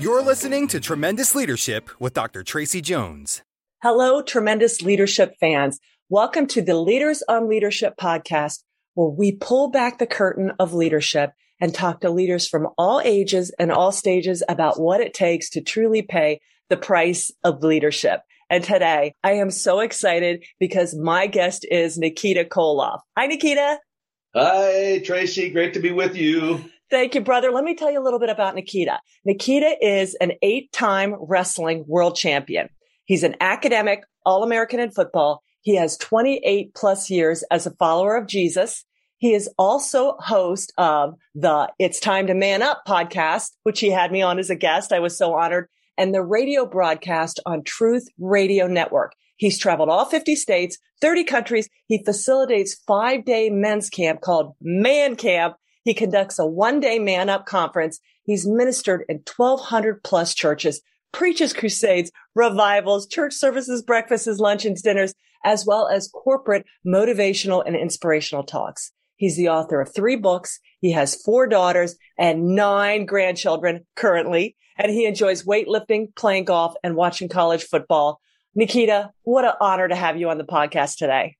You're listening to Tremendous Leadership with Dr. Tracy Jones. Hello, tremendous leadership fans. Welcome to the Leaders on Leadership podcast, where we pull back the curtain of leadership and talk to leaders from all ages and all stages about what it takes to truly pay the price of leadership. And today I am so excited because my guest is Nikita Koloff. Hi, Nikita. Hi, Tracy. Great to be with you. Thank you, brother. Let me tell you a little bit about Nikita. Nikita is an eight time wrestling world champion. He's an academic, all American in football. He has 28 plus years as a follower of Jesus. He is also host of the It's Time to Man Up podcast, which he had me on as a guest. I was so honored and the radio broadcast on Truth Radio Network. He's traveled all 50 states, 30 countries. He facilitates five day men's camp called Man Camp he conducts a one day man up conference. He's ministered in 1200 plus churches, preaches crusades, revivals, church services, breakfasts, luncheons, dinners, as well as corporate motivational and inspirational talks. He's the author of three books. He has four daughters and nine grandchildren currently, and he enjoys weightlifting, playing golf, and watching college football. Nikita, what an honor to have you on the podcast today.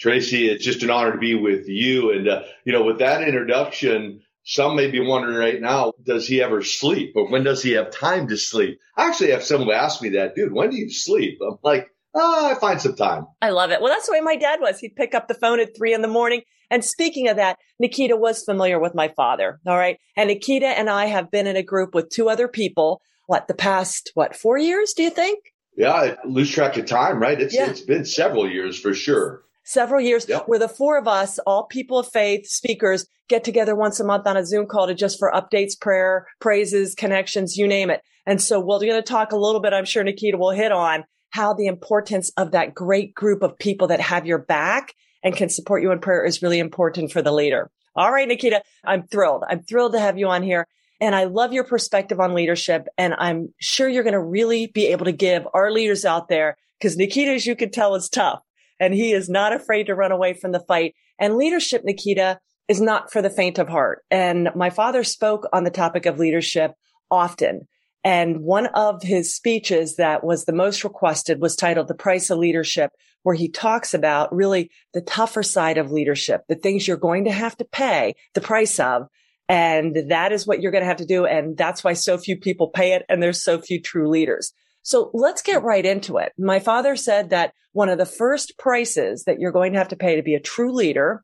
Tracy, it's just an honor to be with you. And, uh, you know, with that introduction, some may be wondering right now, does he ever sleep or when does he have time to sleep? I actually have someone ask me that, dude, when do you sleep? I'm like, oh, I find some time. I love it. Well, that's the way my dad was. He'd pick up the phone at three in the morning. And speaking of that, Nikita was familiar with my father. All right. And Nikita and I have been in a group with two other people. What the past, what, four years, do you think? Yeah, I lose track of time, right? It's, yeah. it's been several years for sure several years yep. where the four of us, all people of faith speakers get together once a month on a Zoom call to just for updates, prayer, praises, connections, you name it. And so we're going to talk a little bit. I'm sure Nikita will hit on how the importance of that great group of people that have your back and can support you in prayer is really important for the leader. All right, Nikita, I'm thrilled. I'm thrilled to have you on here. And I love your perspective on leadership. And I'm sure you're going to really be able to give our leaders out there, because Nikita, as you can tell, is tough and he is not afraid to run away from the fight. And leadership, Nikita, is not for the faint of heart. And my father spoke on the topic of leadership often. And one of his speeches that was the most requested was titled The Price of Leadership, where he talks about really the tougher side of leadership, the things you're going to have to pay the price of. And that is what you're going to have to do. And that's why so few people pay it. And there's so few true leaders. So let's get right into it. My father said that one of the first prices that you're going to have to pay to be a true leader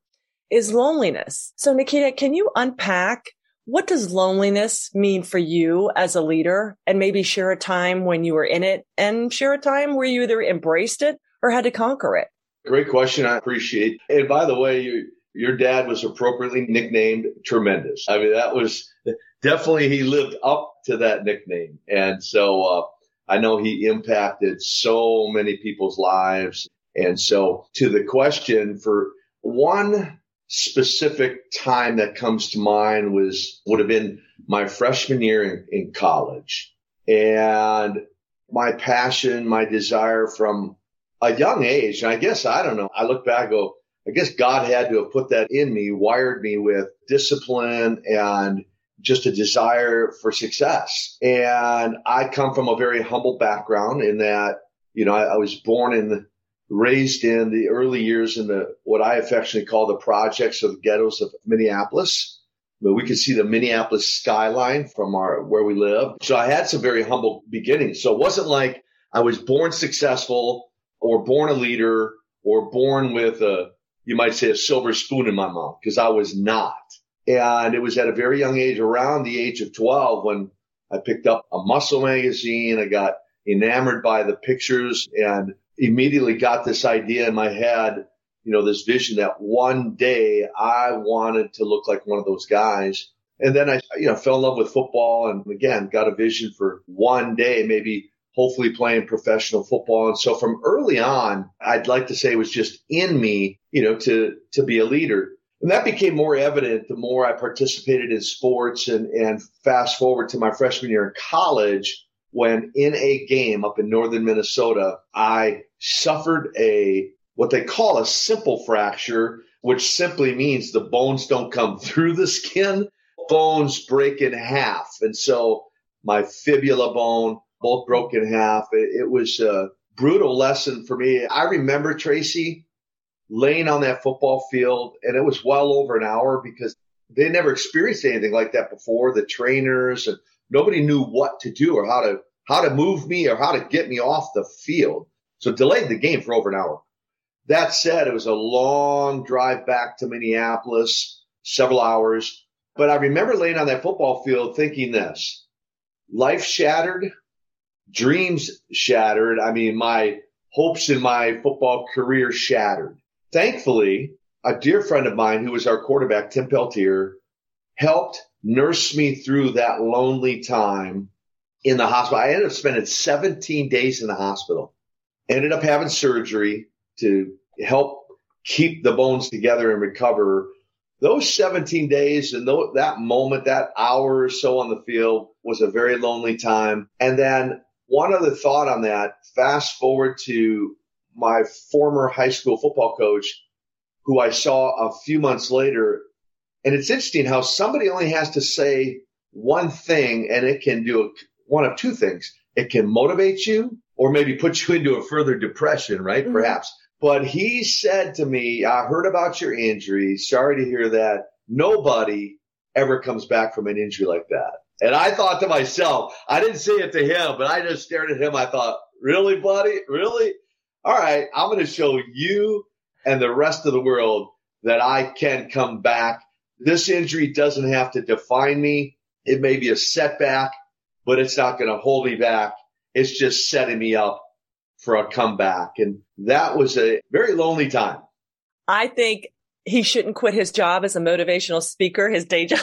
is loneliness. So Nikita, can you unpack what does loneliness mean for you as a leader and maybe share a time when you were in it and share a time where you either embraced it or had to conquer it? Great question. I appreciate. And by the way, you, your dad was appropriately nicknamed Tremendous. I mean, that was definitely, he lived up to that nickname. And so, uh, I know he impacted so many people's lives. And so to the question for one specific time that comes to mind was, would have been my freshman year in, in college and my passion, my desire from a young age. And I guess, I don't know. I look back, go, I guess God had to have put that in me, wired me with discipline and just a desire for success. And I come from a very humble background in that, you know, I, I was born in, raised in the early years in the, what I affectionately call the projects or the ghettos of Minneapolis. But we could see the Minneapolis skyline from our, where we live. So I had some very humble beginnings. So it wasn't like I was born successful or born a leader or born with a, you might say a silver spoon in my mouth because I was not. And it was at a very young age, around the age of 12, when I picked up a muscle magazine. I got enamored by the pictures and immediately got this idea in my head, you know, this vision that one day I wanted to look like one of those guys. And then I, you know, fell in love with football and again, got a vision for one day, maybe hopefully playing professional football. And so from early on, I'd like to say it was just in me, you know, to, to be a leader. And that became more evident the more I participated in sports and, and fast forward to my freshman year in college when in a game up in northern Minnesota, I suffered a what they call a simple fracture, which simply means the bones don't come through the skin. Bones break in half. And so my fibula bone, both broke in half. It, it was a brutal lesson for me. I remember Tracy laying on that football field and it was well over an hour because they never experienced anything like that before. The trainers and nobody knew what to do or how to, how to move me or how to get me off the field. So delayed the game for over an hour. That said, it was a long drive back to Minneapolis, several hours. But I remember laying on that football field thinking this life shattered, dreams shattered. I mean, my hopes in my football career shattered. Thankfully, a dear friend of mine who was our quarterback, Tim Peltier, helped nurse me through that lonely time in the hospital. I ended up spending 17 days in the hospital, ended up having surgery to help keep the bones together and recover. Those 17 days and that moment, that hour or so on the field was a very lonely time. And then one other thought on that, fast forward to my former high school football coach, who I saw a few months later. And it's interesting how somebody only has to say one thing and it can do one of two things. It can motivate you or maybe put you into a further depression, right? Mm-hmm. Perhaps. But he said to me, I heard about your injury. Sorry to hear that. Nobody ever comes back from an injury like that. And I thought to myself, I didn't say it to him, but I just stared at him. I thought, really, buddy? Really? All right. I'm going to show you and the rest of the world that I can come back. This injury doesn't have to define me. It may be a setback, but it's not going to hold me back. It's just setting me up for a comeback. And that was a very lonely time. I think he shouldn't quit his job as a motivational speaker, his day job,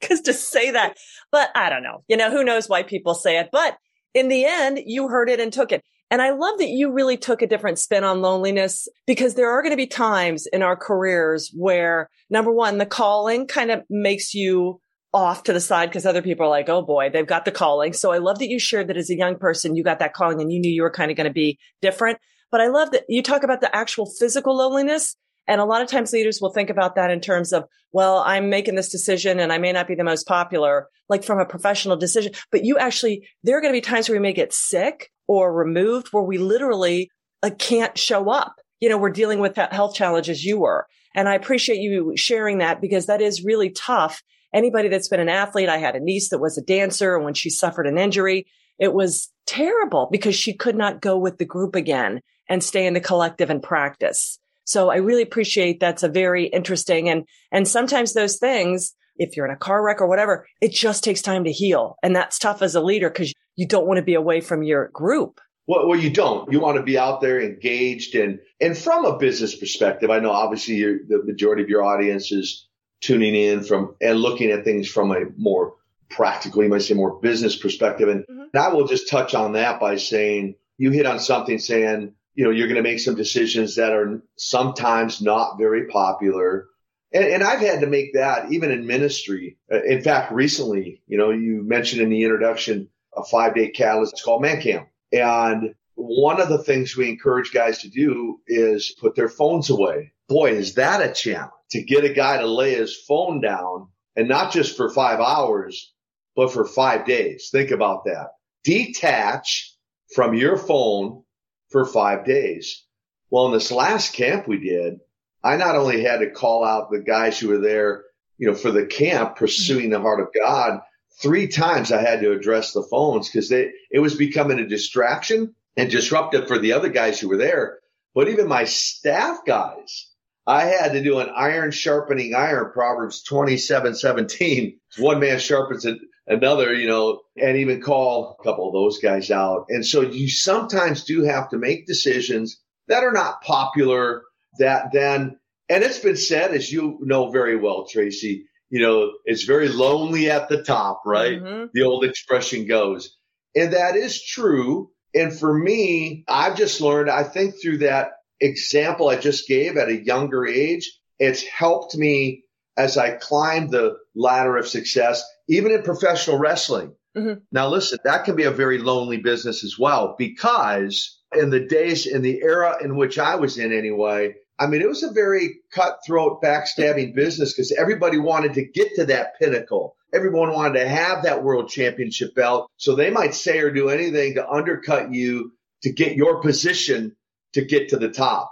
because to say that, but I don't know, you know, who knows why people say it, but in the end, you heard it and took it. And I love that you really took a different spin on loneliness because there are going to be times in our careers where number one, the calling kind of makes you off to the side because other people are like, oh boy, they've got the calling. So I love that you shared that as a young person, you got that calling and you knew you were kind of going to be different. But I love that you talk about the actual physical loneliness. And a lot of times leaders will think about that in terms of, well, I'm making this decision and I may not be the most popular, like from a professional decision, but you actually, there are going to be times where we may get sick or removed where we literally uh, can't show up. You know, we're dealing with health challenges you were. And I appreciate you sharing that because that is really tough. Anybody that's been an athlete, I had a niece that was a dancer and when she suffered an injury, it was terrible because she could not go with the group again and stay in the collective and practice. So I really appreciate that's a very interesting and, and sometimes those things, if you're in a car wreck or whatever, it just takes time to heal. And that's tough as a leader because you don't want to be away from your group. Well, well, you don't. You want to be out there engaged and, and from a business perspective, I know obviously the majority of your audience is tuning in from and looking at things from a more practical, you might say more business perspective. And, mm-hmm. and I will just touch on that by saying you hit on something saying, you know, you're going to make some decisions that are sometimes not very popular. And, and, I've had to make that even in ministry. Uh, in fact, recently, you know, you mentioned in the introduction a five day catalyst. It's called Man Camp. And one of the things we encourage guys to do is put their phones away. Boy, is that a challenge to get a guy to lay his phone down and not just for five hours, but for five days. Think about that. Detach from your phone for five days. Well, in this last camp we did, I not only had to call out the guys who were there, you know, for the camp pursuing the heart of God, three times I had to address the phones because they it was becoming a distraction and disruptive for the other guys who were there. But even my staff guys, I had to do an iron sharpening iron, Proverbs 27, 17. One man sharpens another, you know, and even call a couple of those guys out. And so you sometimes do have to make decisions that are not popular that then, and it's been said, as you know very well, Tracy, you know, it's very lonely at the top, right? Mm-hmm. The old expression goes. And that is true. And for me, I've just learned, I think through that example I just gave at a younger age, it's helped me as I climbed the ladder of success, even in professional wrestling. Mm-hmm. Now, listen, that can be a very lonely business as well, because in the days, in the era in which I was in anyway, I mean, it was a very cutthroat, backstabbing business because everybody wanted to get to that pinnacle. everyone wanted to have that world championship belt. So they might say or do anything to undercut you to get your position to get to the top.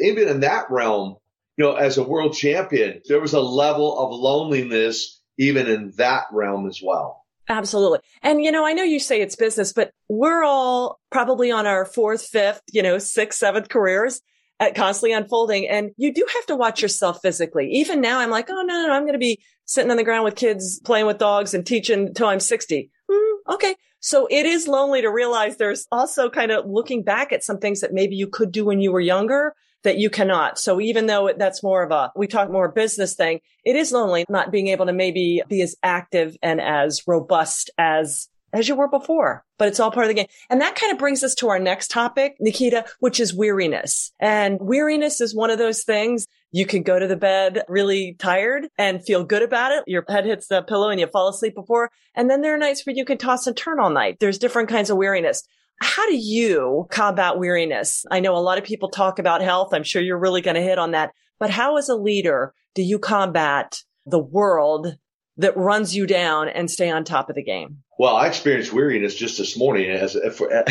Even in that realm, you know, as a world champion, there was a level of loneliness even in that realm as well. Absolutely. And, you know, I know you say it's business, but we're all probably on our fourth, fifth, you know, sixth, seventh careers constantly unfolding. And you do have to watch yourself physically. Even now, I'm like, oh, no, no, no I'm going to be sitting on the ground with kids, playing with dogs and teaching until I'm 60. Mm, okay. So it is lonely to realize there's also kind of looking back at some things that maybe you could do when you were younger that you cannot. So even though that's more of a, we talk more business thing, it is lonely not being able to maybe be as active and as robust as as you were before, but it's all part of the game. And that kind of brings us to our next topic, Nikita, which is weariness. And weariness is one of those things you can go to the bed really tired and feel good about it. Your head hits the pillow and you fall asleep before. And then there are nights where you can toss and turn all night. There's different kinds of weariness. How do you combat weariness? I know a lot of people talk about health. I'm sure you're really going to hit on that. But how, as a leader, do you combat the world that runs you down and stay on top of the game? Well, I experienced weariness just this morning as because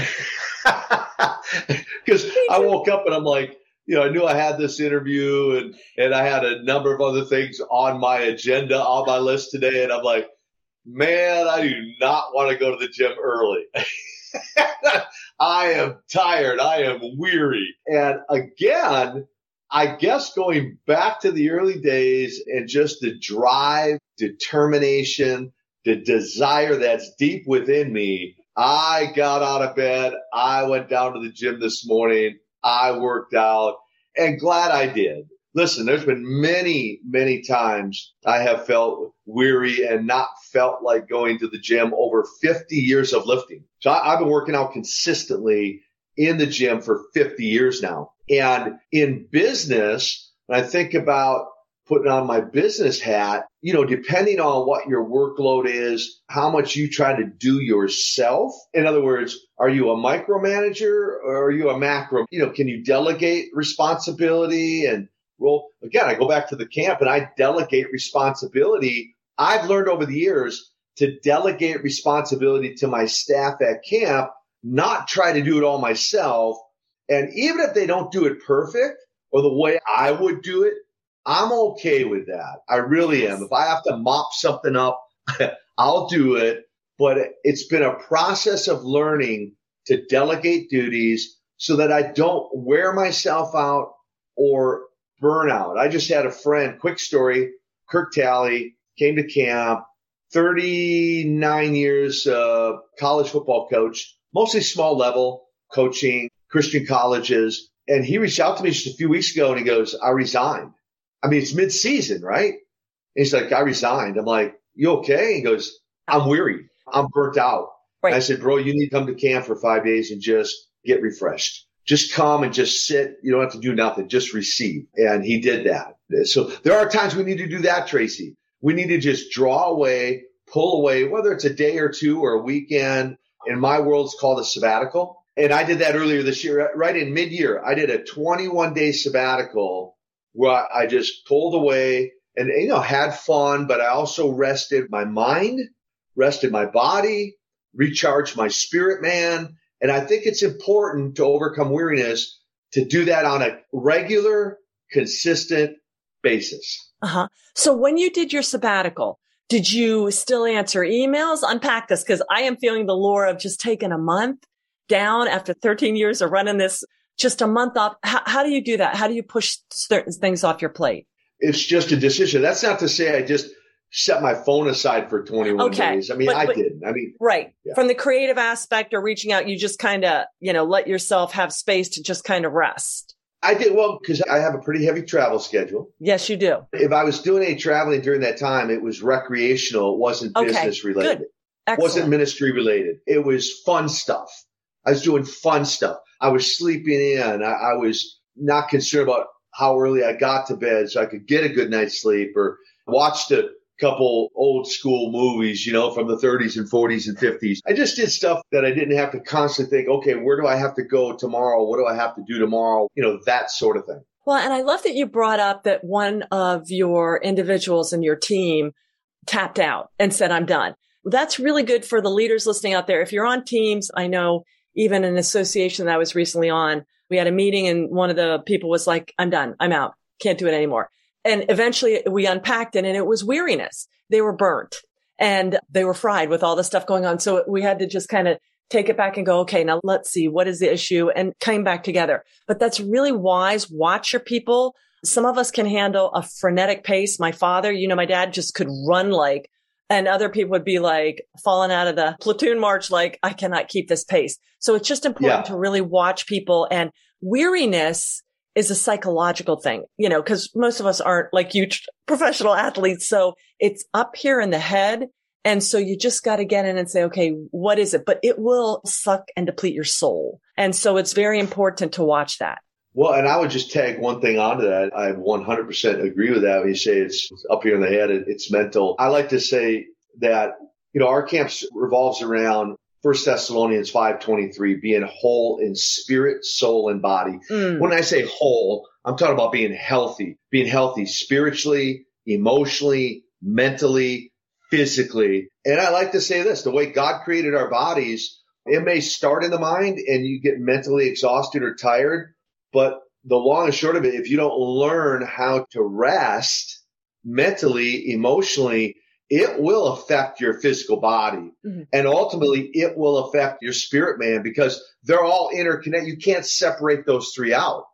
I woke up and I'm like, you know, I knew I had this interview and and I had a number of other things on my agenda on my list today, and I'm like, man, I do not want to go to the gym early. I am tired. I am weary. And again, I guess going back to the early days and just the drive, determination, the desire that's deep within me. I got out of bed. I went down to the gym this morning. I worked out and glad I did listen, there's been many, many times I have felt weary and not felt like going to the gym over 50 years of lifting. So I, have been working out consistently in the gym for 50 years now. And in business, when I think about putting on my business hat, you know, depending on what your workload is, how much you try to do yourself. In other words, are you a micromanager or are you a macro? You know, can you delegate responsibility and role. Again, I go back to the camp and I delegate responsibility. I've learned over the years to delegate responsibility to my staff at camp, not try to do it all myself. And even if they don't do it perfect or the way I would do it, I'm okay with that. I really am. If I have to mop something up, I'll do it. But it's been a process of learning to delegate duties so that I don't wear myself out or burn out. I just had a friend, quick story, Kirk Talley came to camp, 39 years, uh, college football coach, mostly small level coaching, Christian colleges. And he reached out to me just a few weeks ago and he goes, I resigned. I mean, it's mid season, right? And he's like, I resigned. I'm like, you okay? He goes, I'm weary. I'm burnt out. Right. I said, bro, you need to come to camp for five days and just get refreshed just come and just sit. You don't have to do nothing. Just receive. And he did that. So there are times we need to do that, Tracy. We need to just draw away, pull away, whether it's a day or two or a weekend. In my world, it's called a sabbatical. And I did that earlier this year, right in mid year. I did a 21 day sabbatical where I just pulled away and, you know, had fun, but I also rested my mind, rested my body, recharged my spirit, man and I think it's important to overcome weariness to do that on a regular, consistent basis. Uh huh. So when you did your sabbatical, did you still answer emails? Unpack this because I am feeling the lure of just taking a month down after 13 years of running this, just a month off. How, how do you do that? How do you push certain things off your plate? It's just a decision. That's not to say I just set my phone aside for 21 okay. days. I mean, but, I didn't. I mean, right. Yeah. From the creative aspect or reaching out, you just kind of, you know, let yourself have space to just kind of rest. I did well because I have a pretty heavy travel schedule. Yes, you do. If I was doing any traveling during that time, it was recreational. It wasn't okay. business related. Good. Excellent. It wasn't ministry related. It was fun stuff. I was doing fun stuff. I was sleeping in. I, I was not concerned about how early I got to bed so I could get a good night's sleep or watched a couple old school movies, you know, from the 30s and 40s and 50s. I just did stuff that I didn't have to constantly think, okay, where do I have to go tomorrow? What do I have to do tomorrow? You know, that sort of thing. Well, and I love that you brought up that one of your individuals in your team tapped out and said, I'm done. That's really good for the leaders listening out there. If you're on teams, I know even an association that I was recently on, we had a meeting and one of the people was like, I'm done. I'm out. Can't do it anymore. And eventually we unpacked it and it was weariness. They were burnt and they were fried with all the stuff going on. So we had to just kind of take it back and go, okay, now let's see what is the issue and came back together. But that's really wise. Watch your people. Some of us can handle a frenetic pace. My father, you know, my dad just could run like, and other people would be like falling out of the platoon march, like, I cannot keep this pace. So it's just important yeah. to really watch people and weariness is a psychological thing, you know, because most of us aren't like you professional athletes. So it's up here in the head. And so you just got to get in and say, okay, what is it? But it will suck and deplete your soul. And so it's very important to watch that. Well, and I would just tag one thing onto that. I 100% agree with that. When you say it's up here in the head, it's mental. I like to say that, you know, our camp revolves around First Thessalonians 5:23 being whole in spirit, soul and body. Mm. When I say whole, I'm talking about being healthy, being healthy spiritually, emotionally, mentally, physically. And I like to say this, the way God created our bodies, it may start in the mind and you get mentally exhausted or tired, but the long and short of it, if you don't learn how to rest mentally, emotionally, it will affect your physical body mm-hmm. and ultimately it will affect your spirit man because they're all interconnected. You can't separate those three out.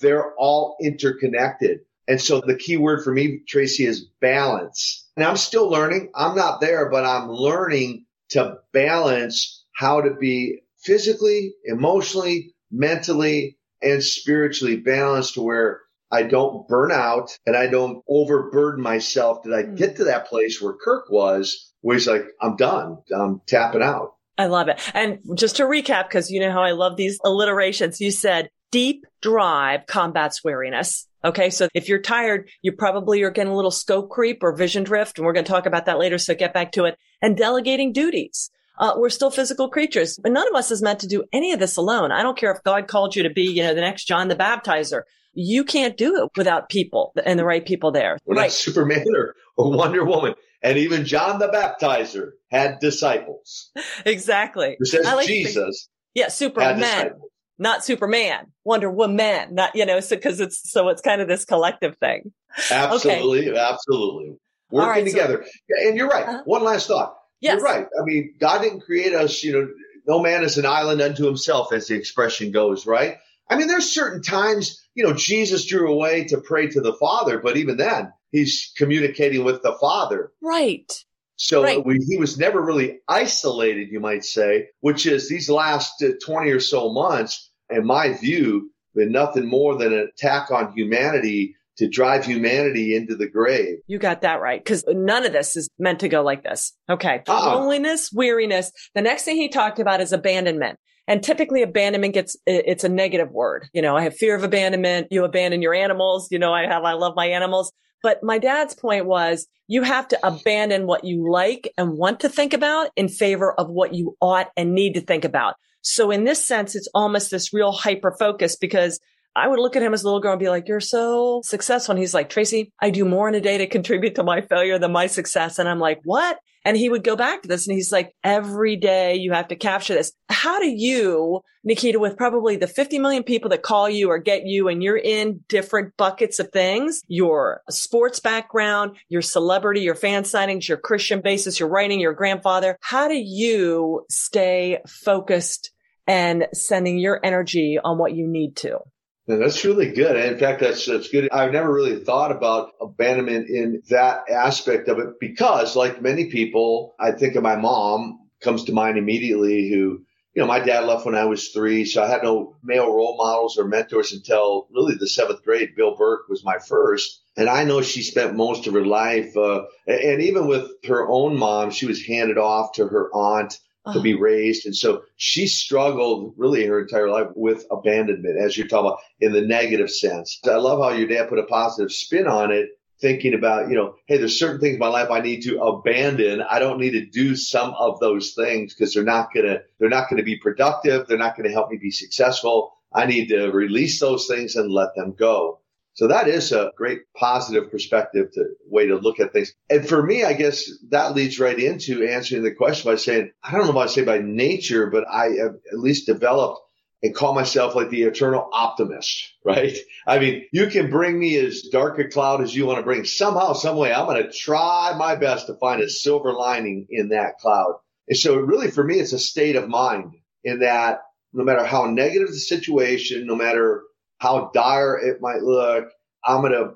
They're all interconnected. And so the key word for me, Tracy, is balance. And I'm still learning. I'm not there, but I'm learning to balance how to be physically, emotionally, mentally, and spiritually balanced to where I don't burn out and I don't overburden myself. Did I hmm. get to that place where Kirk was, where he's like, I'm done. I'm tapping out. I love it. And just to recap, because you know how I love these alliterations, you said deep drive combats weariness. Okay. So if you're tired, you probably are getting a little scope creep or vision drift. And we're going to talk about that later. So get back to it and delegating duties. Uh, we're still physical creatures, but none of us is meant to do any of this alone. I don't care if God called you to be, you know, the next John the Baptizer you can't do it without people and the right people there. We're right. not Superman or, or Wonder Woman. And even John the Baptizer had disciples. Exactly. Who says like Jesus. yeah, Superman, not Superman, Wonder Woman, not, you know, so, cause it's, so it's kind of this collective thing. Absolutely. Okay. Absolutely. Working right, together. So, and you're right. Uh-huh. One last thought. Yes. You're right. I mean, God didn't create us, you know, no man is an island unto himself, as the expression goes, right? I mean, there's certain times, you know, Jesus drew away to pray to the Father, but even then, he's communicating with the Father. Right. So right. we, he was never really isolated, you might say, which is these last uh, 20 or so months, in my view, been nothing more than an attack on humanity to drive humanity into the grave. You got that right. Cause none of this is meant to go like this. Okay. Uh-uh. Loneliness, weariness. The next thing he talked about is abandonment. And typically abandonment gets, it's a negative word. You know, I have fear of abandonment. You abandon your animals. You know, I have, I love my animals. But my dad's point was you have to abandon what you like and want to think about in favor of what you ought and need to think about. So in this sense, it's almost this real hyper focus because I would look at him as a little girl and be like, you're so successful. And he's like, Tracy, I do more in a day to contribute to my failure than my success. And I'm like, what? And he would go back to this and he's like, every day you have to capture this. How do you, Nikita, with probably the 50 million people that call you or get you and you're in different buckets of things, your sports background, your celebrity, your fan signings, your Christian basis, your writing, your grandfather. How do you stay focused and sending your energy on what you need to? That's really good. In fact, that's that's good. I've never really thought about abandonment in that aspect of it because, like many people, I think of my mom comes to mind immediately. Who, you know, my dad left when I was three, so I had no male role models or mentors until really the seventh grade. Bill Burke was my first, and I know she spent most of her life, uh, and even with her own mom, she was handed off to her aunt to be uh-huh. raised. And so she struggled really her entire life with abandonment, as you're talking about in the negative sense. I love how your dad put a positive spin on it, thinking about, you know, hey, there's certain things in my life I need to abandon. I don't need to do some of those things because they're not going to, they're not going to be productive. They're not going to help me be successful. I need to release those things and let them go. So that is a great positive perspective to way to look at things. And for me, I guess that leads right into answering the question by saying, I don't know if I say by nature, but I have at least developed and call myself like the eternal optimist, right? I mean, you can bring me as dark a cloud as you want to bring. Somehow, some way, I'm going to try my best to find a silver lining in that cloud. And so really for me, it's a state of mind in that no matter how negative the situation, no matter how dire it might look, I'm going to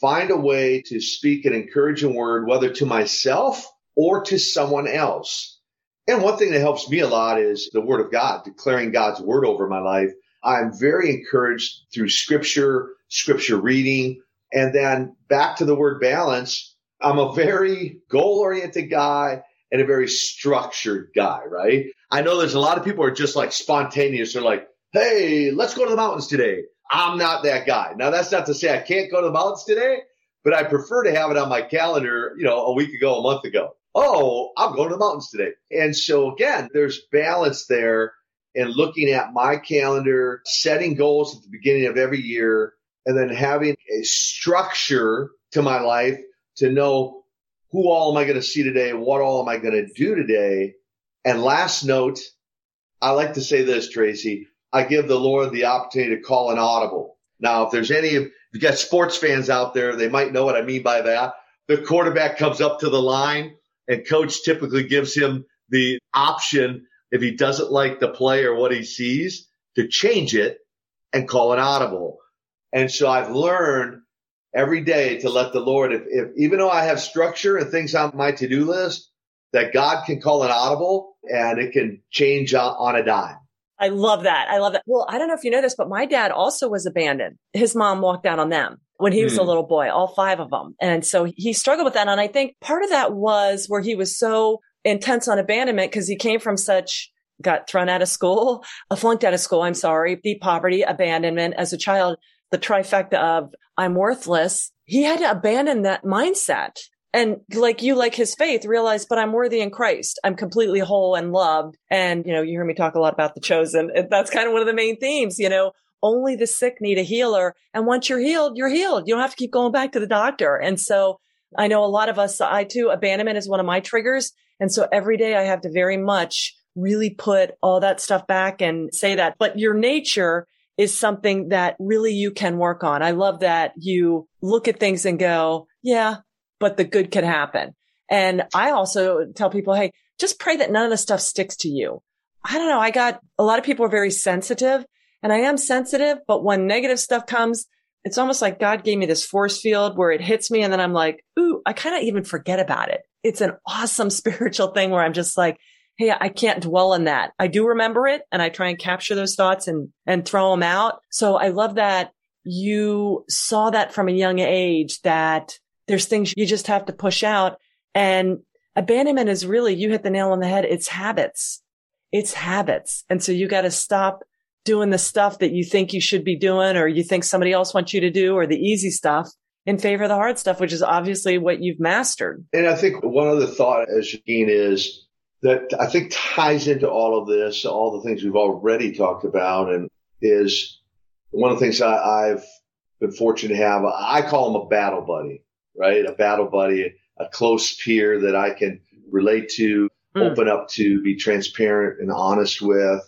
find a way to speak an encouraging word, whether to myself or to someone else. And one thing that helps me a lot is the word of God, declaring God's word over my life. I'm very encouraged through scripture, scripture reading, and then back to the word balance. I'm a very goal oriented guy and a very structured guy, right? I know there's a lot of people are just like spontaneous. They're like, Hey, let's go to the mountains today. I'm not that guy. Now that's not to say I can't go to the mountains today, but I prefer to have it on my calendar, you know, a week ago, a month ago oh, I'm going to the mountains today. And so again, there's balance there in looking at my calendar, setting goals at the beginning of every year, and then having a structure to my life to know who all am I going to see today? What all am I going to do today? And last note, I like to say this, Tracy. I give the Lord the opportunity to call an audible. Now, if there's any, if you got sports fans out there, they might know what I mean by that. The quarterback comes up to the line and coach typically gives him the option if he doesn't like the play or what he sees to change it and call an audible. And so I've learned every day to let the Lord, if, if even though I have structure and things on my to-do list, that God can call an audible and it can change on a dime. I love that. I love that. Well, I don't know if you know this, but my dad also was abandoned. His mom walked out on them when he was mm. a hmm. little boy, all five of them. And so he struggled with that. And I think part of that was where he was so intense on abandonment because he came from such got thrown out of school, a flunked out of school. I'm sorry, deep poverty, abandonment as a child, the trifecta of I'm worthless. He had to abandon that mindset. And like you, like his faith, realize, but I'm worthy in Christ. I'm completely whole and loved. And, you know, you hear me talk a lot about the chosen. That's kind of one of the main themes, you know, only the sick need a healer. And once you're healed, you're healed. You don't have to keep going back to the doctor. And so I know a lot of us, I too, abandonment is one of my triggers. And so every day I have to very much really put all that stuff back and say that. But your nature is something that really you can work on. I love that you look at things and go, yeah, but the good can happen. And I also tell people, Hey, just pray that none of the stuff sticks to you. I don't know. I got a lot of people are very sensitive and I am sensitive, but when negative stuff comes, it's almost like God gave me this force field where it hits me. And then I'm like, Ooh, I kind of even forget about it. It's an awesome spiritual thing where I'm just like, Hey, I can't dwell on that. I do remember it and I try and capture those thoughts and, and throw them out. So I love that you saw that from a young age that there's things you just have to push out. And abandonment is really, you hit the nail on the head. It's habits. It's habits. And so you got to stop doing the stuff that you think you should be doing or you think somebody else wants you to do or the easy stuff in favor of the hard stuff, which is obviously what you've mastered. And I think one other thought, uh, as Shakeen, is that I think ties into all of this, all the things we've already talked about, and is one of the things I, have been fortunate to have. I call him a battle buddy, right? A battle buddy, a close peer that I can relate to, mm. open up to, be transparent and honest with,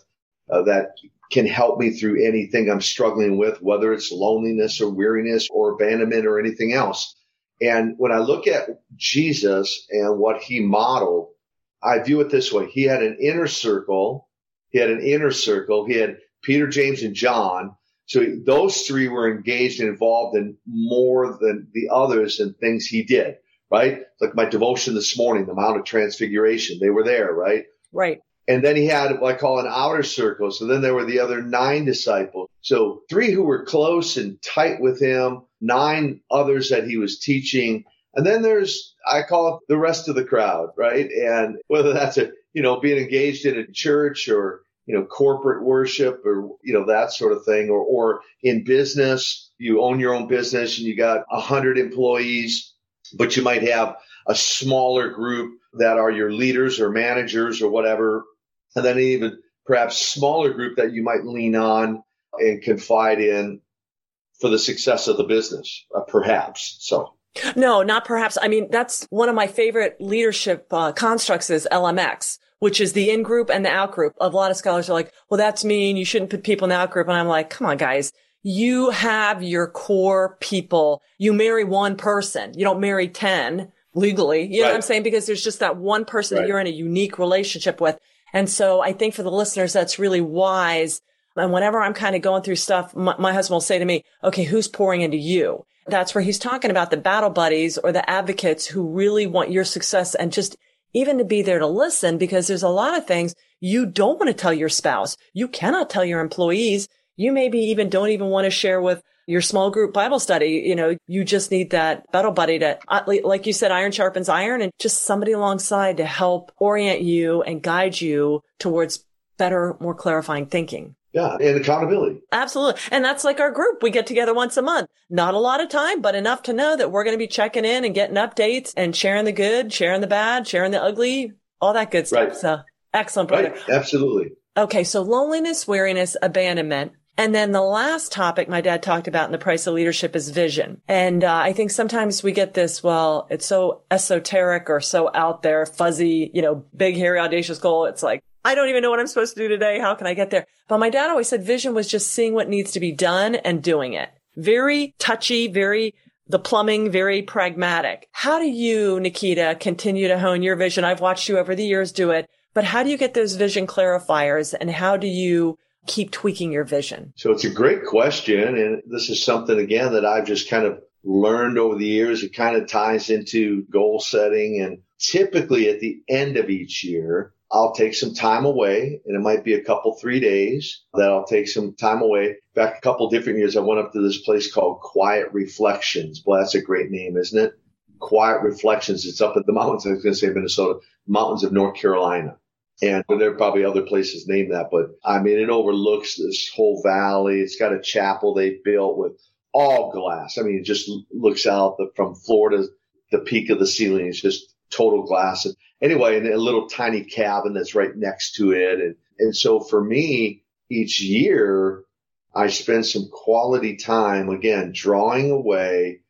uh, that can help me through anything I'm struggling with, whether it's loneliness or weariness or abandonment or anything else. And when I look at Jesus and what he modeled, I view it this way. He had an inner circle. He had an inner circle. He had Peter, James, and John. So those three were engaged and involved in more than the others and things he did, right? Like my devotion this morning, the Mount of Transfiguration, they were there, right? Right. And then he had what I call an outer circle. So then there were the other nine disciples. So three who were close and tight with him, nine others that he was teaching. And then there's, I call it the rest of the crowd, right? And whether that's a, you know, being engaged in a church or, you know, corporate worship or, you know, that sort of thing, or, or in business, you own your own business and you got a hundred employees, but you might have a smaller group that are your leaders or managers or whatever and then even perhaps smaller group that you might lean on and confide in. for the success of the business, uh, perhaps. So. No, not perhaps. I mean, that's one of my favorite leadership uh, constructs is LMX, which is the in group and the out group. A lot of scholars are like, well, that's mean. You shouldn't put people in the out group. And I'm like, come on, guys. You have your core people. You marry one person. You don't marry 10 legally. You know what I'm saying? Because there's just that one person right. that you're in a unique relationship with. And so I think for the listeners, that's really wise. And whenever I'm kind of going through stuff, my, my husband will say to me, okay, who's pouring into you? That's where he's talking about the battle buddies or the advocates who really want your success and just even to be there to listen because there's a lot of things you don't want to tell your spouse. You cannot tell your employees. You maybe even don't even want to share with your small group Bible study. You know, you just need that battle buddy to, uh, like you said, iron sharpens iron and just somebody alongside to help orient you and guide you towards better, more clarifying thinking. Yeah, and accountability. Absolutely. And that's like our group. We get together once a month. Not a lot of time, but enough to know that we're going to be checking in and getting updates and sharing the good, sharing the bad, sharing the ugly, all that good stuff. Right. So excellent, brother. Right. Absolutely. Okay. So loneliness, weariness, abandonment. And then the last topic my dad talked about in the price of leadership is vision. And uh, I think sometimes we get this, well, it's so esoteric or so out there, fuzzy, you know, big, hairy, audacious goal. It's like, I don't even know what I'm supposed to do today. How can I get there? But my dad always said vision was just seeing what needs to be done and doing it. Very touchy, very the plumbing, very pragmatic. How do you, Nikita, continue to hone your vision? I've watched you over the years do it, but how do you get those vision clarifiers and how do you keep tweaking your vision? So it's a great question. And this is something, again, that I've just kind of learned over the years. It kind of ties into goal setting. And typically at the end of each year, I'll take some time away and it might be a couple, three days that I'll take some time away. Back a couple different years, I went up to this place called Quiet Reflections. Well, that's a great name, isn't it? Quiet Reflections. It's up in the mountains. I was going to say Minnesota, mountains of North Carolina. And there are probably other places named that, but I mean, it overlooks this whole valley. It's got a chapel they built with all glass. I mean, it just looks out the, from Florida, the peak of the ceiling is just total glass. And anyway, and a little tiny cabin that's right next to it. And, and so for me, each year, I spend some quality time again, drawing away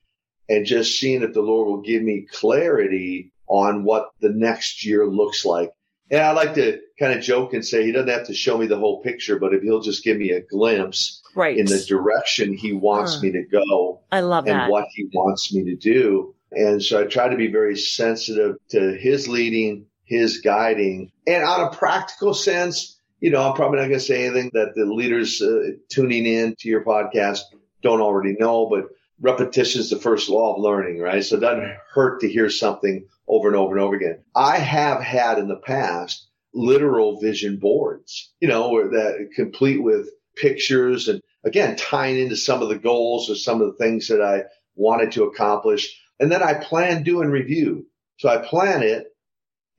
and just seeing if the Lord will give me clarity on what the next year looks like. And I like to kind of joke and say he doesn't have to show me the whole picture, but if he'll just give me a glimpse right. in the direction he wants me to go, I love and that. what he wants me to do. And so I try to be very sensitive to his leading, his guiding, and on a practical sense, you know, I'm probably not going to say anything that the leaders uh, tuning in to your podcast don't already know, but repetition is the first law of learning, right? So it doesn't hurt to hear something over and over and over again. I have had in the past literal vision boards, you know, that complete with pictures and again, tying into some of the goals or some of the things that I wanted to accomplish. And then I plan, do, and review. So I plan it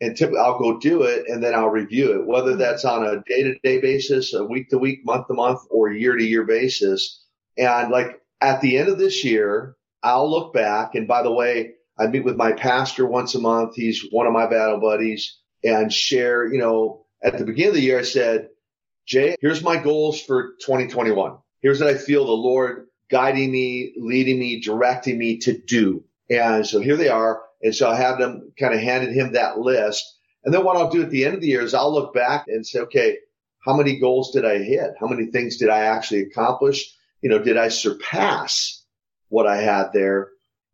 and typically I'll go do it and then I'll review it, whether mm-hmm. that's on a day to day basis, a week to week, month to month, or year to year basis. And like at the end of this year, I'll look back. And by the way, I meet with my pastor once a month. He's one of my battle buddies and share, you know, at the beginning of the year, I said, Jay, here's my goals for 2021. Here's what I feel the Lord guiding me, leading me, directing me to do. And so here they are. And so I have them kind of handed him that list. And then what I'll do at the end of the year is I'll look back and say, okay, how many goals did I hit? How many things did I actually accomplish? You know, did I surpass what I had there?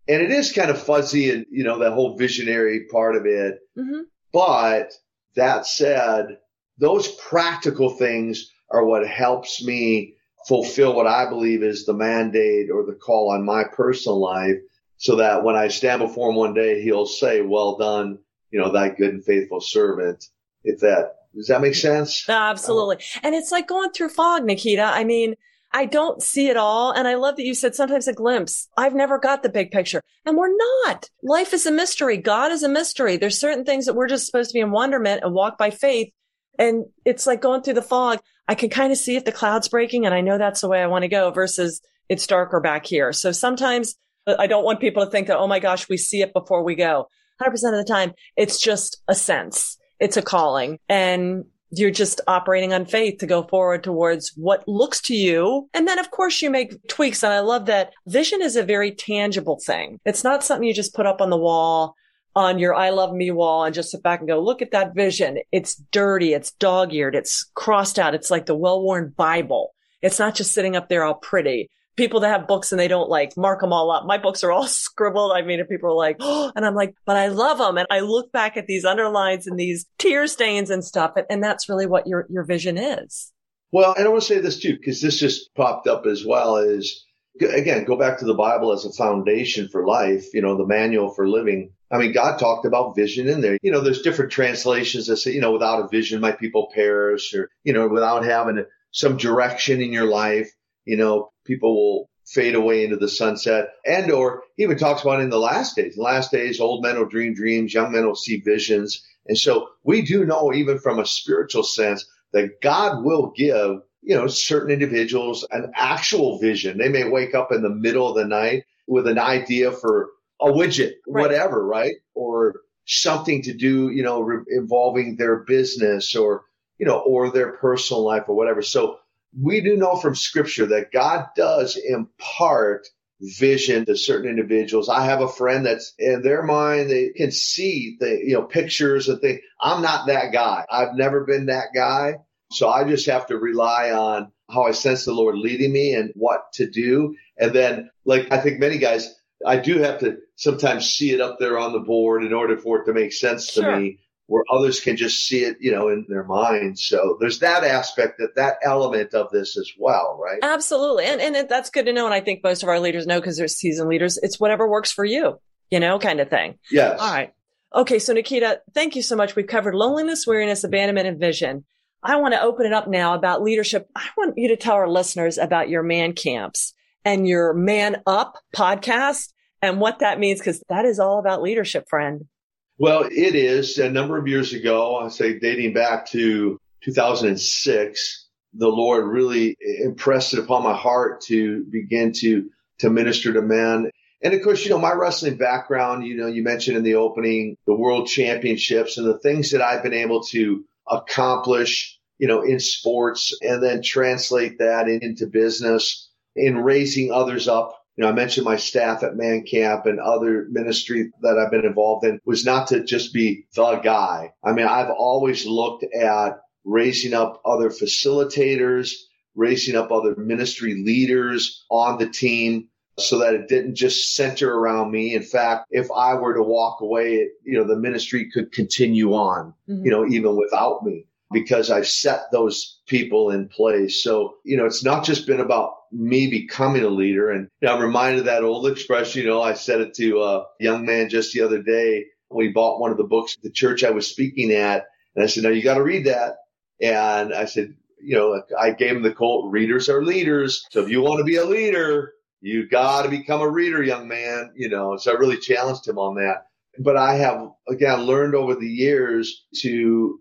And it is kind of fuzzy and, you know, that whole visionary part of it. Mm-hmm. But that said, those practical things are what helps me fulfill what I believe is the mandate or the call on my personal life so that when I stand before him one day, he'll say, well done, you know, that good and faithful servant. If that, does that make sense? Absolutely. And it's like going through fog, Nikita. I mean, I don't see it all. And I love that you said sometimes a glimpse. I've never got the big picture and we're not. Life is a mystery. God is a mystery. There's certain things that we're just supposed to be in wonderment and walk by faith. And it's like going through the fog. I can kind of see if the cloud's breaking and I know that's the way I want to go versus it's darker back here. So sometimes I don't want people to think that, oh my gosh, we see it before we go. 100% of the time, it's just a sense. It's a calling. And you're just operating on faith to go forward towards what looks to you. And then of course you make tweaks. And I love that vision is a very tangible thing. It's not something you just put up on the wall on your I love me wall and just sit back and go, look at that vision. It's dirty. It's dog eared. It's crossed out. It's like the well worn Bible. It's not just sitting up there all pretty. People that have books and they don't like mark them all up. My books are all scribbled. I mean, if people are like, oh, and I'm like, but I love them. And I look back at these underlines and these tear stains and stuff. And, and that's really what your, your vision is. Well, and I want to say this too, because this just popped up as well is again, go back to the Bible as a foundation for life, you know, the manual for living I mean, God talked about vision in there. You know, there's different translations that say, you know, without a vision, my people perish, or, you know, without having some direction in your life, you know, people will fade away into the sunset. And, or he even talks about in the last days, the last days, old men will dream dreams, young men will see visions. And so we do know, even from a spiritual sense, that God will give, you know, certain individuals an actual vision. They may wake up in the middle of the night with an idea for a widget, right. whatever, right? Or something to do, you know, re- involving their business or, you know, or their personal life or whatever. So we do know from scripture that God does impart vision to certain individuals. I have a friend that's in their mind, they can see the, you know, pictures and think, I'm not that guy. I've never been that guy. So I just have to rely on how I sense the Lord leading me and what to do. And then, like I think many guys, I do have to sometimes see it up there on the board in order for it to make sense to sure. me where others can just see it, you know, in their minds. So there's that aspect that that element of this as well, right? Absolutely. And, and that's good to know. And I think most of our leaders know because they're seasoned leaders. It's whatever works for you, you know, kind of thing. Yes. All right. Okay. So Nikita, thank you so much. We've covered loneliness, weariness, abandonment, and vision. I want to open it up now about leadership. I want you to tell our listeners about your man camps and your man up podcast and what that means, because that is all about leadership, friend. Well, it is. A number of years ago, I say dating back to 2006, the Lord really impressed it upon my heart to begin to to minister to men. And of course, you know, my wrestling background, you know, you mentioned in the opening the world championships and the things that I've been able to accomplish, you know, in sports and then translate that into business in raising others up you know, I mentioned my staff at Man Camp and other ministry that I've been involved in was not to just be the guy. I mean, I've always looked at raising up other facilitators, raising up other ministry leaders on the team so that it didn't just center around me. In fact, if I were to walk away, you know, the ministry could continue on, mm-hmm. you know, even without me because I've set those people in place. So, you know, it's not just been about me becoming a leader. And you know, I'm reminded of that old expression, you know, I said it to a young man just the other day he bought one of the books at the church I was speaking at. And I said, no, you got to read that. And I said, you know, I gave him the quote, readers are leaders. So if you want to be a leader, you got to become a reader, young man. You know, so I really challenged him on that. But I have, again, learned over the years to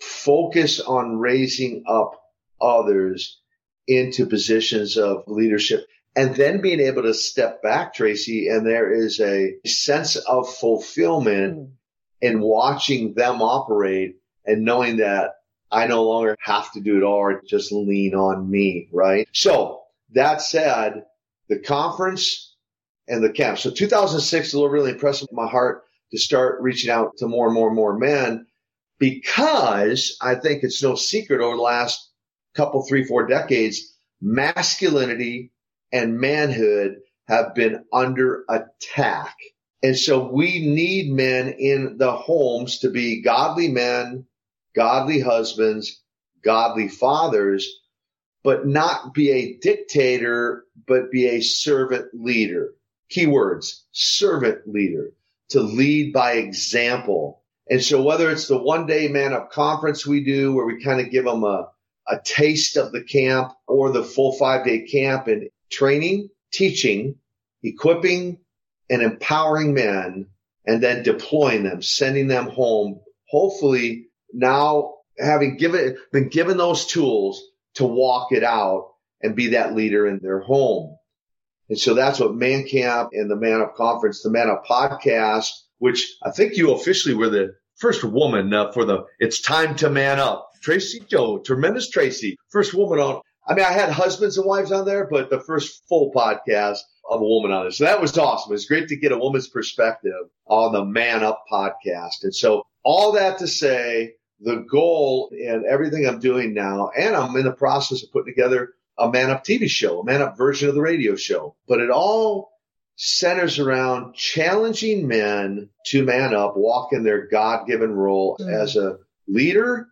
focus on raising up others into positions of leadership and then being able to step back, Tracy, and there is a sense of fulfillment mm. in watching them operate and knowing that I no longer have to do it all or just lean on me, right? So that said, the conference and the camp. So 2006, the Lord really impressed my heart to start reaching out to more and more and more men because I think it's no secret over the last couple, three, four decades, masculinity and manhood have been under attack. And so we need men in the homes to be godly men, godly husbands, godly fathers, but not be a dictator, but be a servant leader. Keywords, servant leader to lead by example and so whether it's the one day man up conference we do where we kind of give them a, a taste of the camp or the full five day camp and training, teaching, equipping and empowering men and then deploying them, sending them home, hopefully now having given, been given those tools to walk it out and be that leader in their home. And so that's what Man Camp and the Man Up Conference, the Man Up podcast which I think you officially were the first woman uh, for the It's Time to Man Up Tracy Joe, tremendous Tracy, first woman on. I mean, I had husbands and wives on there, but the first full podcast of a woman on this. So that was awesome. It's great to get a woman's perspective on the Man Up podcast. And so all that to say, the goal and everything I'm doing now, and I'm in the process of putting together a Man Up TV show, a Man Up version of the radio show, but it all centers around challenging men to man up, walk in their God given role mm. as a leader,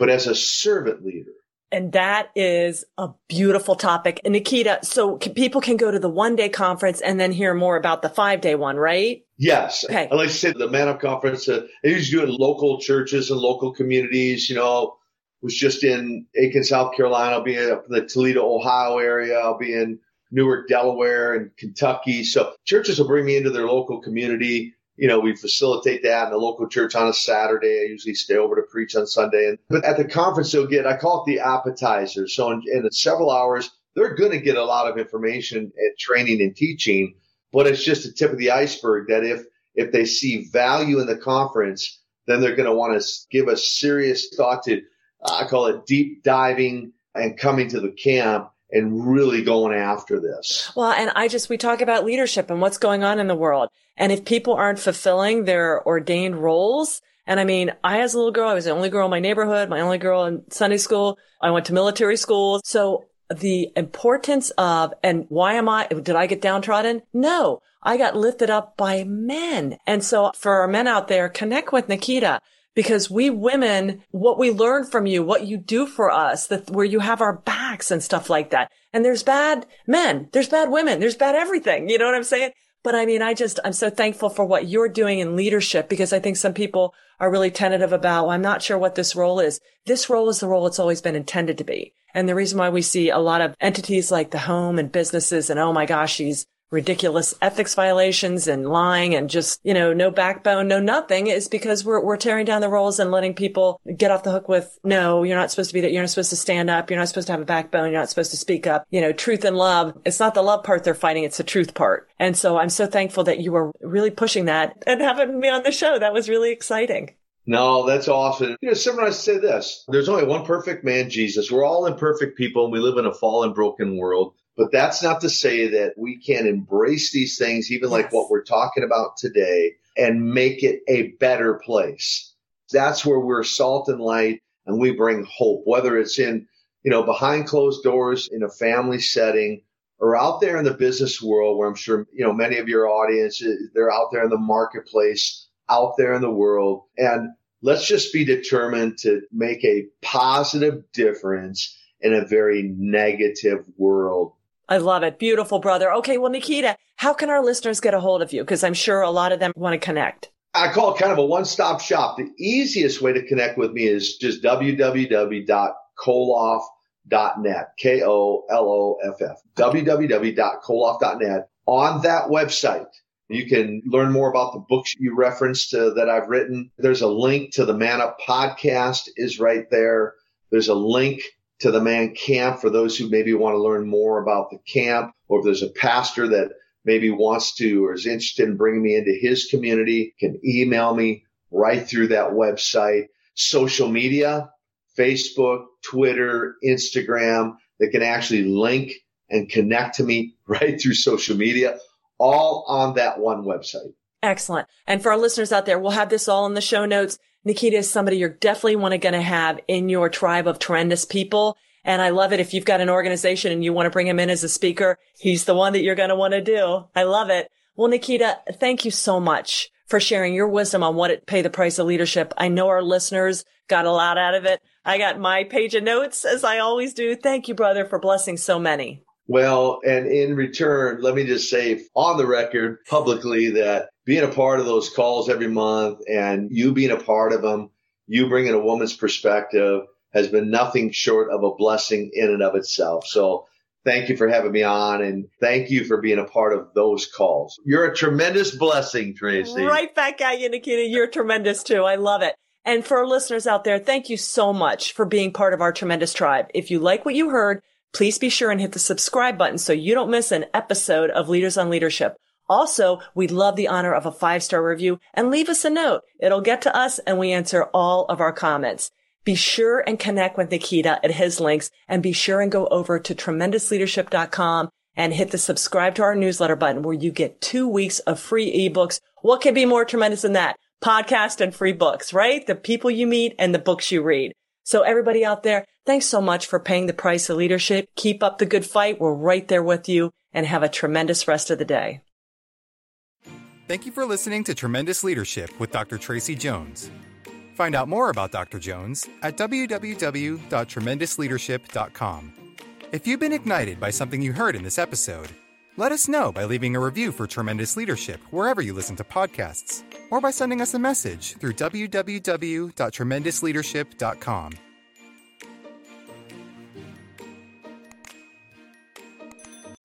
but as a servant leader. And that is a beautiful topic. And Nikita, so people can go to the one day conference and then hear more about the five day one, right? Yes. Okay. I like to say the Man Up Conference, uh, I usually do in local churches and local communities, you know, was just in Aiken, South Carolina. I'll be in the Toledo, Ohio area. I'll be in Newark, Delaware, and Kentucky. So churches will bring me into their local community. You know, we facilitate that in the local church on a Saturday. I usually stay over to preach on Sunday. And, but at the conference, they'll get, I call it the appetizer. So in, in several hours, they're going to get a lot of information and training and teaching, but it's just the tip of the iceberg that if, if they see value in the conference, then they're going to want to give a serious thought to, I call it deep diving and coming to the camp and really going after this. Well, and I just, we talk about leadership and what's going on in the world. And if people aren't fulfilling their ordained roles, and I mean, I, as a little girl, I was the only girl in my neighborhood, my only girl in Sunday school. I went to military school. So the importance of, and why am I, did I get downtrodden? No, I got lifted up by men. And so for our men out there, connect with Nikita because we women, what we learn from you, what you do for us, where you have our backs and stuff like that. And there's bad men, there's bad women, there's bad everything. You know what I'm saying? But I mean, I just, I'm so thankful for what you're doing in leadership because I think some people are really tentative about, well, I'm not sure what this role is. This role is the role it's always been intended to be. And the reason why we see a lot of entities like the home and businesses and, oh my gosh, she's ridiculous ethics violations and lying and just, you know, no backbone, no nothing is because we're, we're tearing down the roles and letting people get off the hook with, no, you're not supposed to be that. You're not supposed to stand up. You're not supposed to have a backbone. You're not supposed to speak up. You know, truth and love. It's not the love part they're fighting. It's the truth part. And so I'm so thankful that you were really pushing that and having me on the show. That was really exciting. No, that's awesome. You know, I say this. There's only one perfect man, Jesus. We're all imperfect people and we live in a fallen, broken world. But that's not to say that we can't embrace these things, even yes. like what we're talking about today, and make it a better place. That's where we're salt and light and we bring hope, whether it's in, you know, behind closed doors in a family setting or out there in the business world where I'm sure, you know, many of your audience, eh, they're out there in the marketplace, out there in the world. And let's just be determined to make a positive difference in a very negative world. I love it. Beautiful, brother. Okay. Well, Nikita, how can our listeners get a hold of you? Because I'm sure a lot of them want to connect. I call it kind of a one stop shop. The easiest way to connect with me is just www.koloff.net. K O L O F F. www.koloff.net. On that website, you can learn more about the books you referenced uh, that I've written. There's a link to the Man Up podcast is right there. There's a link to the man camp for those who maybe want to learn more about the camp, or if there's a pastor that maybe wants to or is interested in bringing me into his community, can email me right through that website. Social media, Facebook, Twitter, Instagram, they can actually link and connect to me right through social media, all on that one website. Excellent. And for our listeners out there, we'll have this all in the show notes. Nikita is somebody you're definitely want to going to have in your tribe of tremendous people. And I love it. If you've got an organization and you want to bring him in as a speaker, he's the one that you're going to want to do. I love it. Well, Nikita, thank you so much for sharing your wisdom on what it pay the price of leadership. I know our listeners got a lot out of it. I got my page of notes as I always do. Thank you, brother, for blessing so many. Well, and in return, let me just say on the record publicly that being a part of those calls every month and you being a part of them, you bringing a woman's perspective has been nothing short of a blessing in and of itself. So thank you for having me on and thank you for being a part of those calls. You're a tremendous blessing, Tracy. Right back at you, Nikita. You're tremendous too. I love it. And for our listeners out there, thank you so much for being part of our tremendous tribe. If you like what you heard, Please be sure and hit the subscribe button so you don't miss an episode of Leaders on Leadership. Also, we'd love the honor of a five star review and leave us a note. It'll get to us and we answer all of our comments. be sure and connect with Nikita at his links and be sure and go over to tremendousleadership.com and hit the subscribe to our newsletter button where you get two weeks of free ebooks. What can be more tremendous than that? Podcast and free books, right? The people you meet and the books you read. So everybody out there, thanks so much for paying the price of leadership. Keep up the good fight. We're right there with you and have a tremendous rest of the day. Thank you for listening to Tremendous Leadership with Dr. Tracy Jones. Find out more about Dr. Jones at www.tremendousleadership.com. If you've been ignited by something you heard in this episode, let us know by leaving a review for Tremendous Leadership wherever you listen to podcasts, or by sending us a message through www.tremendousleadership.com.